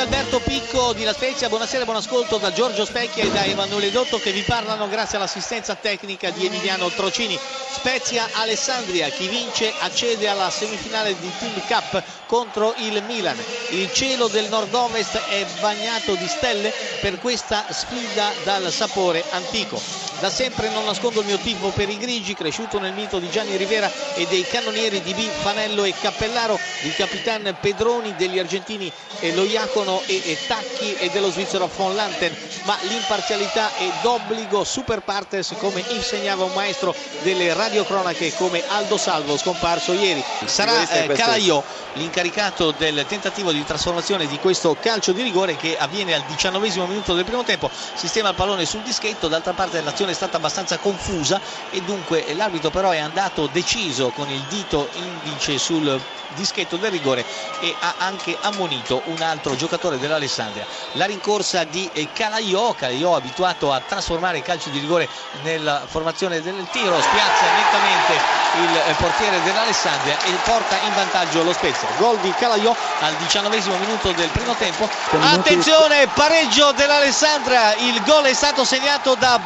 Alberto Picco di La Spezia, buonasera e buon ascolto da Giorgio Specchia e da Emanuele Dotto che vi parlano grazie all'assistenza tecnica di Emiliano Trocini. Spezia Alessandria, chi vince accede alla semifinale di Team Cup contro il Milan. Il cielo del nord-ovest è bagnato di stelle per questa sfida dal sapore antico. Da sempre non nascondo il mio tifo per i grigi, cresciuto nel mito di Gianni Rivera e dei cannonieri di B, Fanello e Cappellaro, di Capitan Pedroni, degli argentini Loiacono e, e Tacchi e dello svizzero von Lanten, ma l'imparzialità è d'obbligo super partes come insegnava un maestro delle radiocronache come Aldo Salvo scomparso ieri. Sarà eh, Calaiò l'incaricato del tentativo di trasformazione di questo calcio di rigore che avviene al diciannovesimo minuto del primo tempo, sistema il pallone sul dischetto, d'altra parte l'azione è stata abbastanza confusa e dunque l'arbitro però è andato deciso con il dito indice sul dischetto del rigore e ha anche ammonito un altro giocatore dell'Alessandria. La rincorsa di Calaiò, Calaiò abituato a trasformare i calci di rigore nella formazione del tiro, spiazza nettamente il portiere dell'Alessandria e porta in vantaggio lo Spezia. Gol di Calaiò al diciannovesimo minuto del primo tempo. Attenzione, pareggio dell'Alessandria, il gol è stato segnato da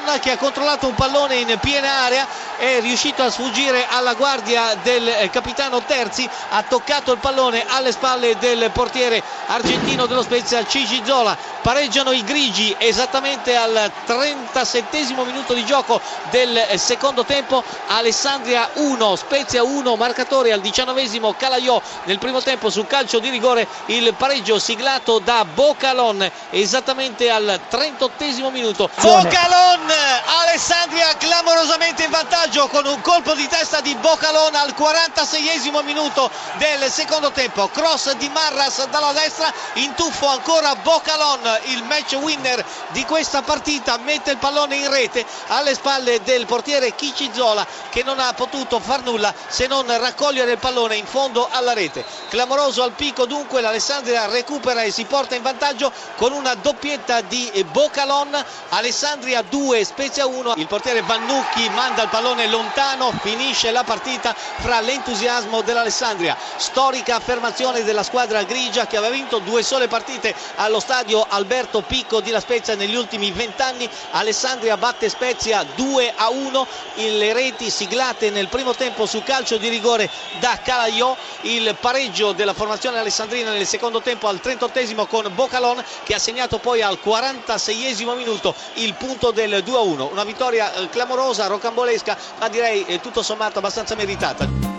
Bocalon che ha controllato un pallone in piena area, è riuscito a sfuggire alla guardia del capitano Terzi, ha toccato il pallone alle spalle del portiere argentino dello Spezia Cicizola. Pareggiano i grigi esattamente al 37 minuto di gioco del secondo tempo. Alessandria 1, Spezia 1, marcatore al diciannovesimo Calaiò nel primo tempo sul calcio di rigore il pareggio siglato da Bocalon esattamente al 38 minuto. Bocalon, Alessandria clamorosamente in vantaggio con un colpo di testa di Bocalon al 46 minuto del secondo tempo. Cross di Marras dalla destra, in tuffo ancora Bocalon, il match winner di questa partita, mette il pallone in rete alle spalle del portiere Chicizola che non ha potuto far nulla se non raccogliere il pallone in fondo alla rete. Clamoroso al picco dunque l'Alessandria recupera e si porta in vantaggio con una doppietta di Bocalon, Alessandria 2, Spezia 1, il portiere Vannucchi manda il pallone lontano, finisce la partita fra l'entusiasmo dell'Alessandria, storica affermazione della squadra grigia che aveva vinto due sole partite allo stadio Alberto Picco di La Spezia negli ultimi vent'anni, Alessandria batte Spezia 2 a 1, le reti siglate nel primo tempo su calcio di rigore da Calaiò, il pareggio della formazione alessandrina nel secondo tempo al 38 con Bocalon che ha segnato poi al 46 minuto il punto del 2 a 1, una vittoria clamorosa, rocambolesca ma direi tutto sommato abbastanza meritata.